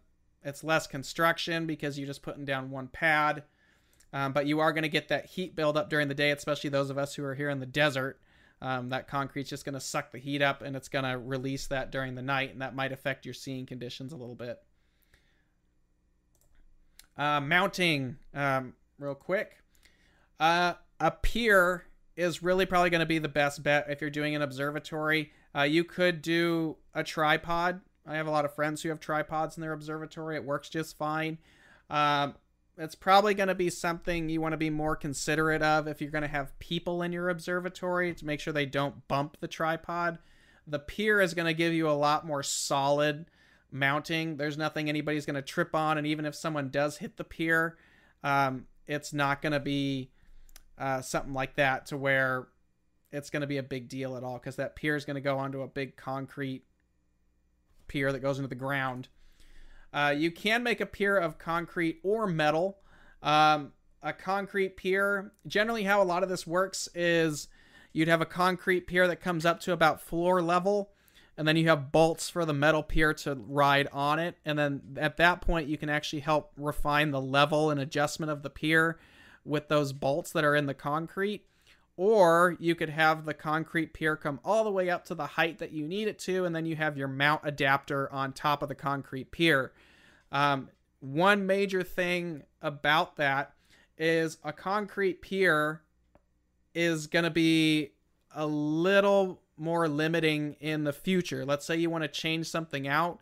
it's less construction because you're just putting down one pad. Um, but you are going to get that heat buildup during the day, especially those of us who are here in the desert. Um, that concrete's just going to suck the heat up and it's going to release that during the night, and that might affect your seeing conditions a little bit. Uh, mounting, um, real quick. Uh, a pier is really probably going to be the best bet if you're doing an observatory. Uh, you could do a tripod. I have a lot of friends who have tripods in their observatory. It works just fine. Um, it's probably going to be something you want to be more considerate of if you're going to have people in your observatory to make sure they don't bump the tripod. The pier is going to give you a lot more solid mounting. There's nothing anybody's going to trip on, and even if someone does hit the pier, um, it's not going to be uh, something like that to where it's going to be a big deal at all because that pier is going to go onto a big concrete pier that goes into the ground. Uh, you can make a pier of concrete or metal. Um, a concrete pier, generally, how a lot of this works is you'd have a concrete pier that comes up to about floor level, and then you have bolts for the metal pier to ride on it. And then at that point, you can actually help refine the level and adjustment of the pier with those bolts that are in the concrete. Or you could have the concrete pier come all the way up to the height that you need it to, and then you have your mount adapter on top of the concrete pier. Um, one major thing about that is a concrete pier is going to be a little more limiting in the future. Let's say you want to change something out.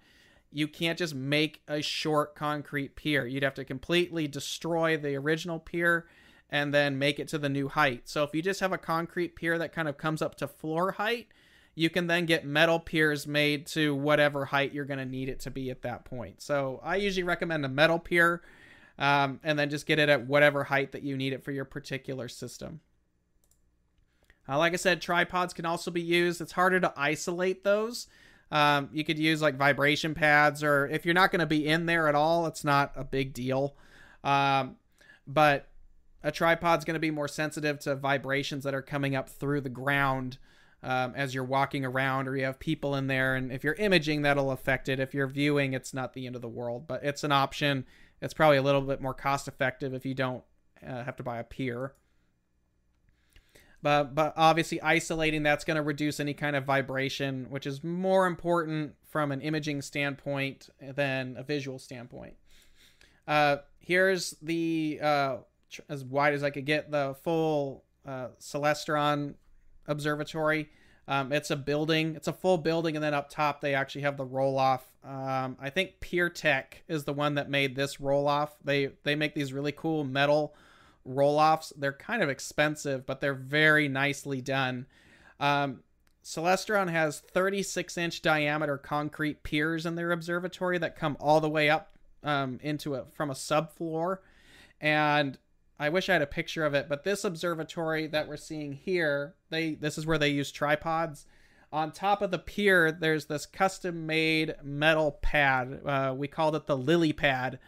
You can't just make a short concrete pier. You'd have to completely destroy the original pier and then make it to the new height. So if you just have a concrete pier that kind of comes up to floor height, you can then get metal piers made to whatever height you're going to need it to be at that point. So I usually recommend a metal pier um, and then just get it at whatever height that you need it for your particular system. Uh, like I said, tripods can also be used. It's harder to isolate those. Um, you could use like vibration pads, or if you're not going to be in there at all, it's not a big deal. Um, but a tripod's going to be more sensitive to vibrations that are coming up through the ground um, as you're walking around, or you have people in there. And if you're imaging, that'll affect it. If you're viewing, it's not the end of the world, but it's an option. It's probably a little bit more cost effective if you don't uh, have to buy a pier. But but obviously isolating that's going to reduce any kind of vibration, which is more important from an imaging standpoint than a visual standpoint. Uh, here's the uh, as wide as I could get the full uh, Celestron observatory. Um, it's a building. It's a full building, and then up top they actually have the roll off. Um, I think Pier-Tech is the one that made this roll off. They they make these really cool metal roll offs. They're kind of expensive, but they're very nicely done. Um, Celestron has 36 inch diameter concrete piers in their observatory that come all the way up um, into it from a subfloor. And I wish I had a picture of it, but this observatory that we're seeing here, they this is where they use tripods. On top of the pier, there's this custom made metal pad. Uh, we called it the lily pad.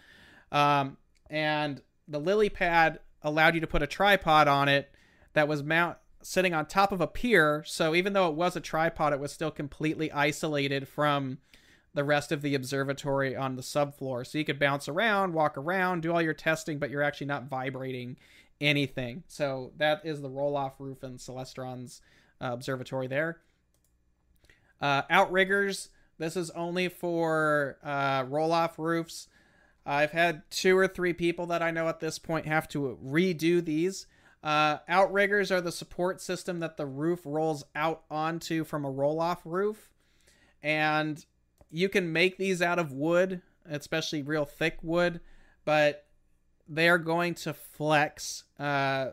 Um, and the lily pad allowed you to put a tripod on it that was mount sitting on top of a pier. So even though it was a tripod, it was still completely isolated from the rest of the observatory on the subfloor. So you could bounce around, walk around, do all your testing, but you're actually not vibrating anything. So that is the roll off roof in Celestron's uh, observatory there. Uh, outriggers, this is only for uh, roll off roofs. I've had two or three people that I know at this point have to redo these. Uh, outriggers are the support system that the roof rolls out onto from a roll off roof. And you can make these out of wood, especially real thick wood, but they are going to flex. Uh,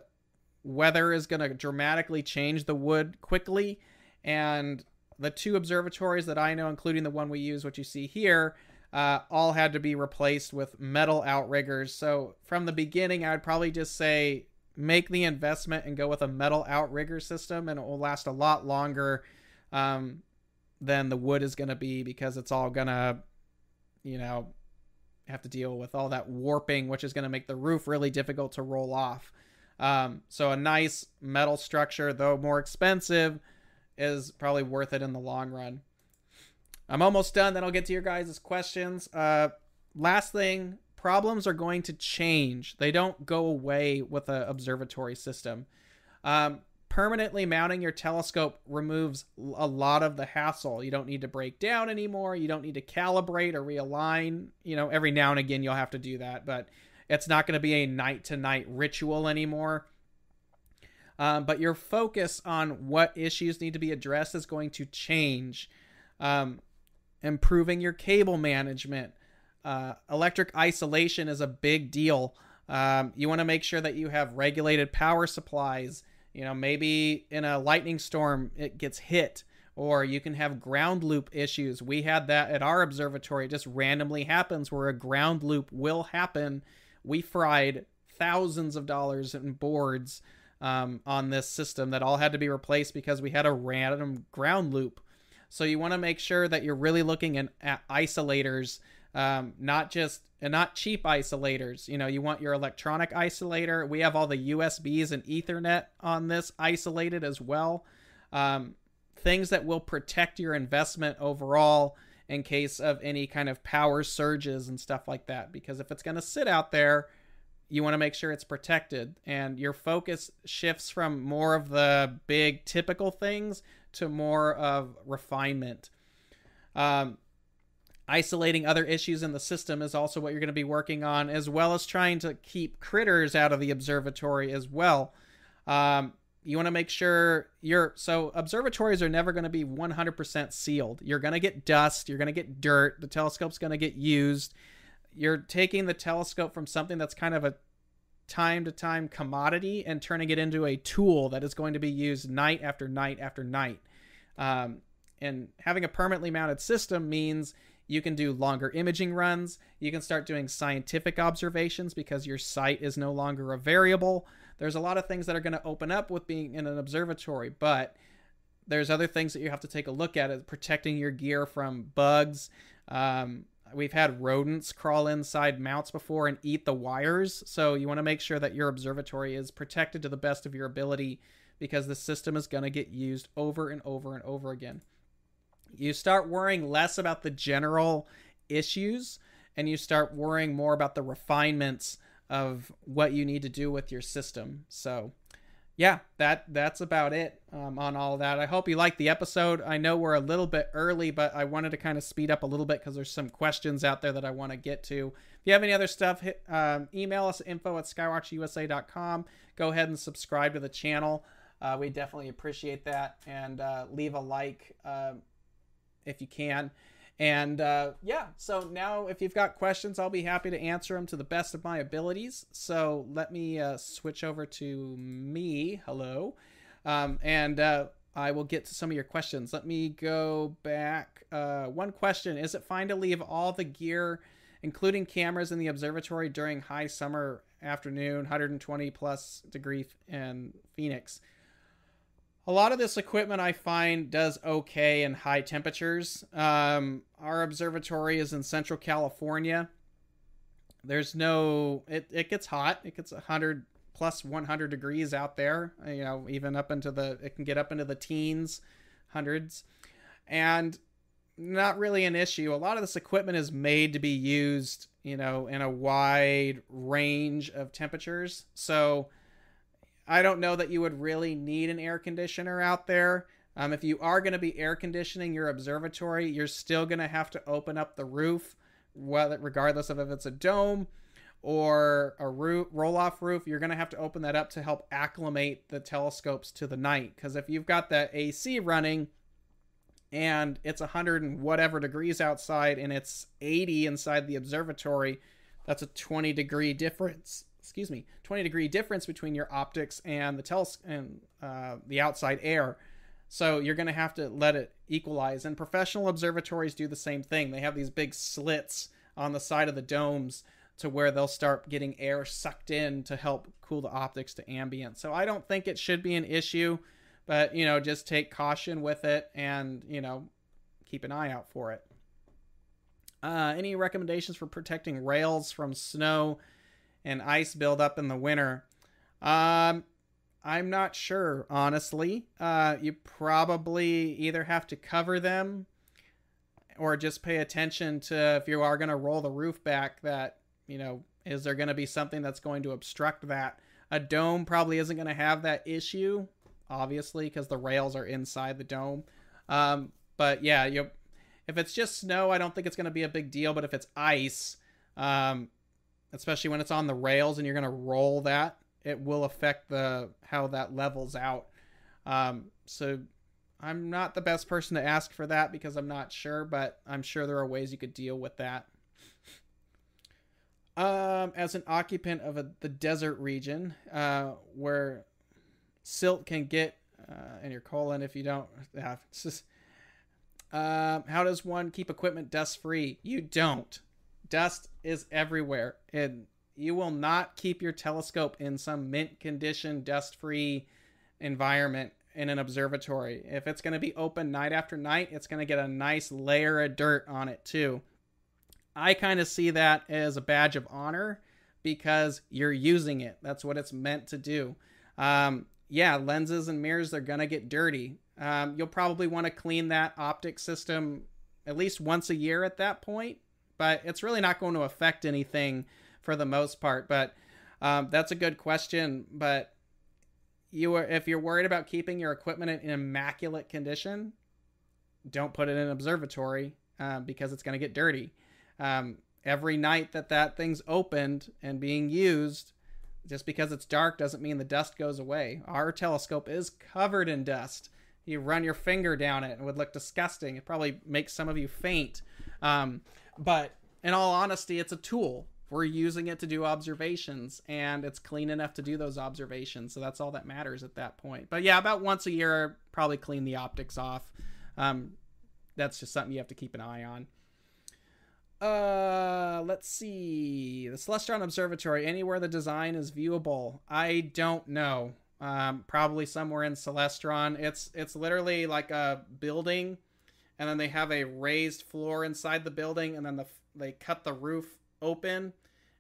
weather is going to dramatically change the wood quickly. And the two observatories that I know, including the one we use, what you see here, uh, all had to be replaced with metal outriggers. So from the beginning, I would probably just say make the investment and go with a metal outrigger system, and it will last a lot longer um, than the wood is going to be because it's all going to, you know, have to deal with all that warping, which is going to make the roof really difficult to roll off. Um, so a nice metal structure, though more expensive, is probably worth it in the long run. I'm almost done. Then I'll get to your guys' questions. Uh, last thing problems are going to change. They don't go away with an observatory system. Um, permanently mounting your telescope removes a lot of the hassle. You don't need to break down anymore. You don't need to calibrate or realign. You know, every now and again you'll have to do that, but it's not going to be a night to night ritual anymore. Um, but your focus on what issues need to be addressed is going to change. Um, improving your cable management. Uh, electric isolation is a big deal. Um, you want to make sure that you have regulated power supplies. You know, maybe in a lightning storm it gets hit, or you can have ground loop issues. We had that at our observatory. It just randomly happens where a ground loop will happen. We fried thousands of dollars in boards um, on this system that all had to be replaced because we had a random ground loop. So you want to make sure that you're really looking in, at isolators, um, not just and not cheap isolators. You know, you want your electronic isolator. We have all the USBs and Ethernet on this isolated as well. Um, things that will protect your investment overall in case of any kind of power surges and stuff like that. Because if it's going to sit out there, you want to make sure it's protected and your focus shifts from more of the big typical things to more of refinement. Um, isolating other issues in the system is also what you're going to be working on, as well as trying to keep critters out of the observatory as well. Um, you want to make sure you're so observatories are never going to be 100% sealed. You're going to get dust, you're going to get dirt, the telescope's going to get used. You're taking the telescope from something that's kind of a time to time commodity and turning it into a tool that is going to be used night after night after night. Um, and having a permanently mounted system means you can do longer imaging runs. You can start doing scientific observations because your site is no longer a variable. There's a lot of things that are going to open up with being in an observatory, but there's other things that you have to take a look at, at protecting your gear from bugs. Um, we've had rodents crawl inside mounts before and eat the wires, so you want to make sure that your observatory is protected to the best of your ability because the system is going to get used over and over and over again you start worrying less about the general issues and you start worrying more about the refinements of what you need to do with your system. So, yeah, that that's about it um, on all that. I hope you liked the episode. I know we're a little bit early, but I wanted to kind of speed up a little bit because there's some questions out there that I want to get to. If you have any other stuff, hit, um, email us info at skywatchusa.com. Go ahead and subscribe to the channel. Uh, we definitely appreciate that, and uh, leave a like. Uh, if you can. And uh, yeah, so now if you've got questions, I'll be happy to answer them to the best of my abilities. So let me uh, switch over to me. Hello. Um, and uh, I will get to some of your questions. Let me go back. Uh, one question Is it fine to leave all the gear, including cameras, in the observatory during high summer afternoon, 120 plus degree in Phoenix? A lot of this equipment I find does okay in high temperatures. Um, our observatory is in Central California. There's no, it, it gets hot. It gets 100 plus 100 degrees out there, you know, even up into the, it can get up into the teens, hundreds. And not really an issue. A lot of this equipment is made to be used, you know, in a wide range of temperatures. So, I don't know that you would really need an air conditioner out there. Um, if you are going to be air conditioning your observatory, you're still going to have to open up the roof, whether regardless of if it's a dome or a roof, roll off roof. You're going to have to open that up to help acclimate the telescopes to the night. Because if you've got that AC running and it's 100 and whatever degrees outside and it's 80 inside the observatory, that's a 20 degree difference excuse me 20 degree difference between your optics and the teles- and uh, the outside air. So you're going to have to let it equalize and professional observatories do the same thing. They have these big slits on the side of the domes to where they'll start getting air sucked in to help cool the optics to ambient. So i don't think it should be an issue but you know just take caution with it and you know keep an eye out for it. Uh, any recommendations for protecting rails from snow and ice buildup in the winter? Um, I'm not sure, honestly. Uh, you probably either have to cover them or just pay attention to if you are going to roll the roof back that, you know, is there going to be something that's going to obstruct that? A dome probably isn't going to have that issue, obviously, because the rails are inside the dome. Um, but yeah, you if it's just snow, I don't think it's going to be a big deal. But if it's ice, um, especially when it's on the rails and you're going to roll that, it will affect the how that levels out. Um, so I'm not the best person to ask for that because I'm not sure, but I'm sure there are ways you could deal with that. Um, as an occupant of a, the desert region, uh, where silt can get uh, in your colon if you don't. Just, um, how does one keep equipment dust free? You don't dust is everywhere and you will not keep your telescope in some mint condition dust free environment in an observatory. If it's going to be open night after night it's going to get a nice layer of dirt on it too. I kind of see that as a badge of honor because you're using it. That's what it's meant to do. Um, yeah lenses and mirrors they're going to get dirty. Um, you'll probably want to clean that optic system at least once a year at that point but it's really not going to affect anything for the most part. But um, that's a good question. But you are, if you're worried about keeping your equipment in immaculate condition, don't put it in an observatory uh, because it's going to get dirty. Um, every night that that thing's opened and being used, just because it's dark doesn't mean the dust goes away. Our telescope is covered in dust. You run your finger down it, and it would look disgusting. It probably makes some of you faint. Um, but in all honesty, it's a tool. We're using it to do observations, and it's clean enough to do those observations. So that's all that matters at that point. But yeah, about once a year, probably clean the optics off. Um, that's just something you have to keep an eye on. Uh, let's see. The Celestron Observatory, anywhere the design is viewable. I don't know. Um, probably somewhere in Celestron. It's it's literally like a building, and then they have a raised floor inside the building, and then the they cut the roof open,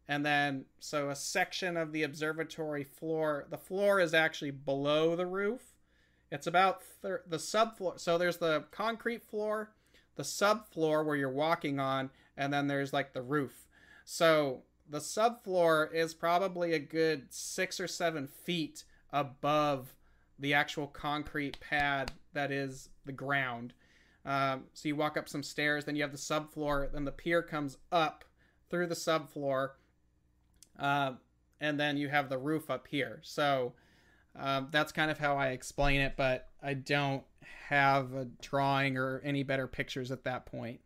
and then so a section of the observatory floor. The floor is actually below the roof. It's about thir- the subfloor. So there's the concrete floor, the subfloor where you're walking on, and then there's like the roof. So the subfloor is probably a good six or seven feet above the actual concrete pad that is the ground. Um, so you walk up some stairs, then you have the subfloor, then the pier comes up through the subfloor, uh, and then you have the roof up here. So um, that's kind of how I explain it, but I don't have a drawing or any better pictures at that point.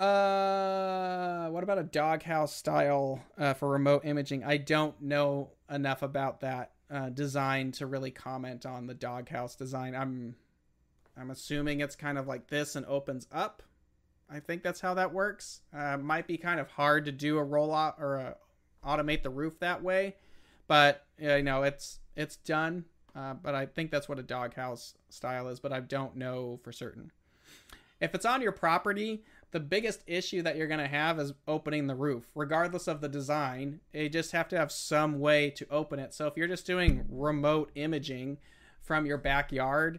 Uh, what about a doghouse style uh, for remote imaging? I don't know enough about that uh, design to really comment on the doghouse design. I'm, I'm assuming it's kind of like this and opens up. I think that's how that works. Uh, might be kind of hard to do a rollout or a, automate the roof that way, but you know it's it's done. Uh, but I think that's what a doghouse style is, but I don't know for certain. If it's on your property, the biggest issue that you're going to have is opening the roof regardless of the design you just have to have some way to open it so if you're just doing remote imaging from your backyard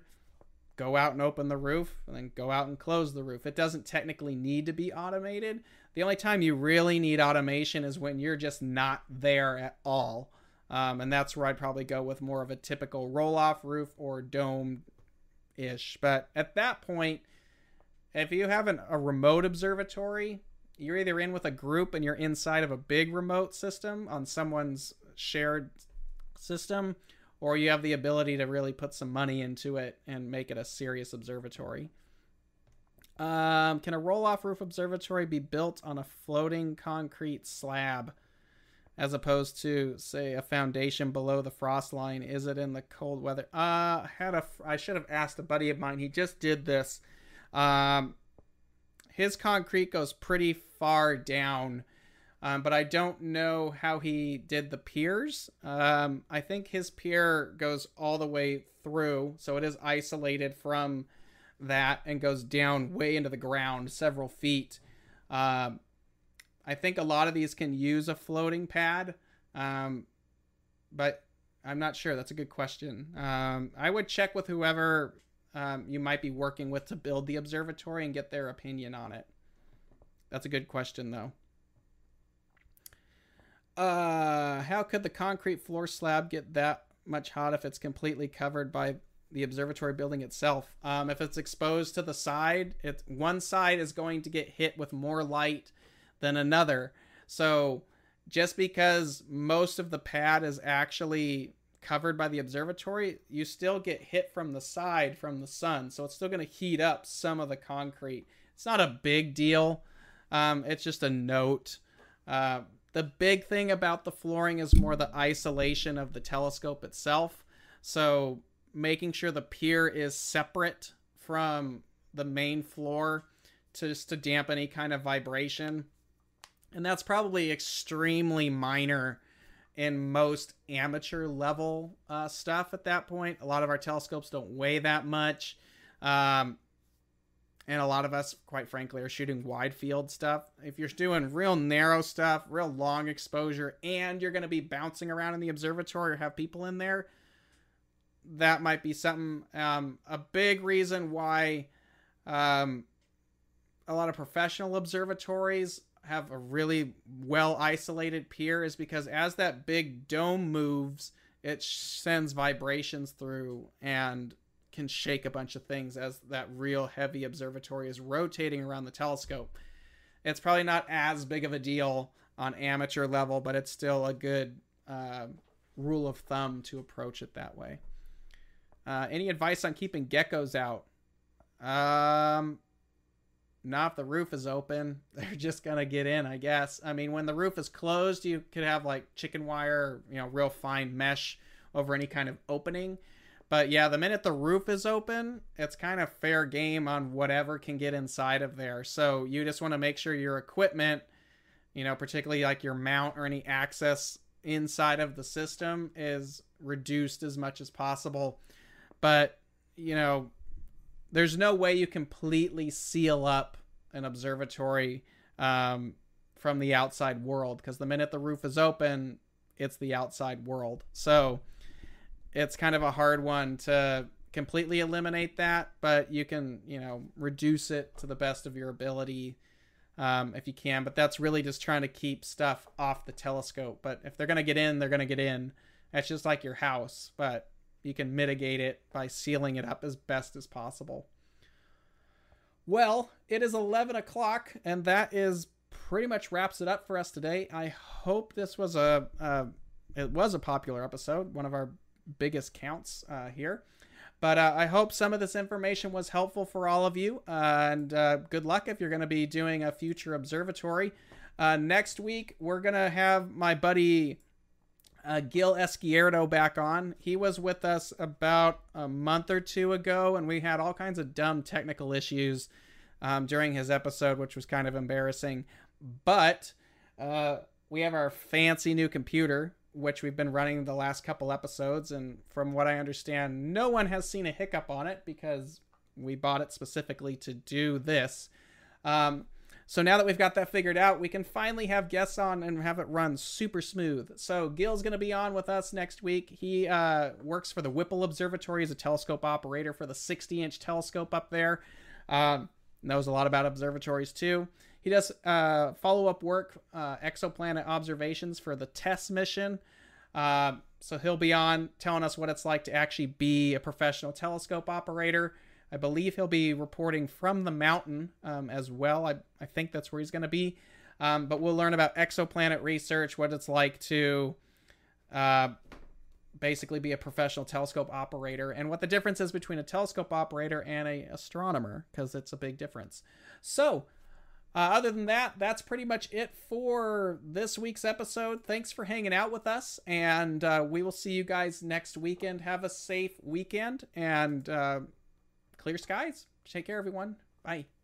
go out and open the roof and then go out and close the roof. It doesn't technically need to be automated. The only time you really need automation is when you're just not there at all. Um, and that's where i'd probably go with more of a typical roll off roof or dome ish but at that point if you have an, a remote observatory, you're either in with a group and you're inside of a big remote system on someone's shared system, or you have the ability to really put some money into it and make it a serious observatory. Um, can a roll off roof observatory be built on a floating concrete slab as opposed to, say, a foundation below the frost line? Is it in the cold weather? Uh, had a, I should have asked a buddy of mine. He just did this um, his concrete goes pretty far down, um, but I don't know how he did the piers. Um, I think his pier goes all the way through, so it is isolated from that and goes down way into the ground, several feet. Um, I think a lot of these can use a floating pad, um, but I'm not sure. That's a good question. Um, I would check with whoever um, you might be working with to build the observatory and get their opinion on it. That's a good question, though. Uh, how could the concrete floor slab get that much hot if it's completely covered by the observatory building itself? Um, if it's exposed to the side, it's one side is going to get hit with more light than another. So just because most of the pad is actually covered by the observatory, you still get hit from the side from the sun. So it's still going to heat up some of the concrete. It's not a big deal. Um, it's just a note. Uh, the big thing about the flooring is more the isolation of the telescope itself. So making sure the pier is separate from the main floor to just to dampen any kind of vibration. And that's probably extremely minor in most amateur level uh, stuff at that point. A lot of our telescopes don't weigh that much. Um, and a lot of us, quite frankly, are shooting wide field stuff. If you're doing real narrow stuff, real long exposure, and you're going to be bouncing around in the observatory or have people in there, that might be something. Um, a big reason why um, a lot of professional observatories have a really well isolated pier is because as that big dome moves, it sends vibrations through and can shake a bunch of things as that real heavy observatory is rotating around the telescope. It's probably not as big of a deal on amateur level, but it's still a good uh, rule of thumb to approach it that way. Uh, any advice on keeping geckos out? Um, not if the roof is open. They're just gonna get in, I guess. I mean, when the roof is closed, you could have like chicken wire, or, you know, real fine mesh over any kind of opening. But yeah, the minute the roof is open, it's kind of fair game on whatever can get inside of there. So you just want to make sure your equipment, you know, particularly like your mount or any access inside of the system is reduced as much as possible. But, you know, there's no way you completely seal up an observatory um, from the outside world because the minute the roof is open, it's the outside world. So it's kind of a hard one to completely eliminate that, but you can, you know, reduce it to the best of your ability um, if you can. But that's really just trying to keep stuff off the telescope. But if they're going to get in, they're going to get in. That's just like your house, but you can mitigate it by sealing it up as best as possible. Well, it is 11 o'clock, and that is pretty much wraps it up for us today. I hope this was a, it was a popular episode, one of our biggest counts uh, here. But uh, I hope some of this information was helpful for all of you, uh, and uh, good luck if you're going to be doing a future observatory. Uh, next week, we're going to have my buddy uh, Gil Esquerdo back on. He was with us about a month or two ago, and we had all kinds of dumb technical issues um, during his episode, which was kind of embarrassing. But uh, we have our fancy new computer, which we've been running the last couple episodes. And from what I understand, no one has seen a hiccup on it because we bought it specifically to do this. Um, so now that we've got that figured out, we can finally have guests on and have it run super smooth. So Gil's going to be on with us next week. He uh, works for the Whipple Observatory as a telescope operator for the 60 inch telescope up there. Um, knows a lot about observatories too. He does uh, follow up work, uh, exoplanet observations for the TESS mission. Uh, so he'll be on telling us what it's like to actually be a professional telescope operator. I believe he'll be reporting from the mountain um, as well. I, I think that's where he's going to be. Um, but we'll learn about exoplanet research, what it's like to uh, basically be a professional telescope operator, and what the difference is between a telescope operator and a astronomer, because it's a big difference. So uh, other than that, that's pretty much it for this week's episode. Thanks for hanging out with us, and uh, we will see you guys next weekend. Have a safe weekend and uh, clear skies. Take care, everyone. Bye.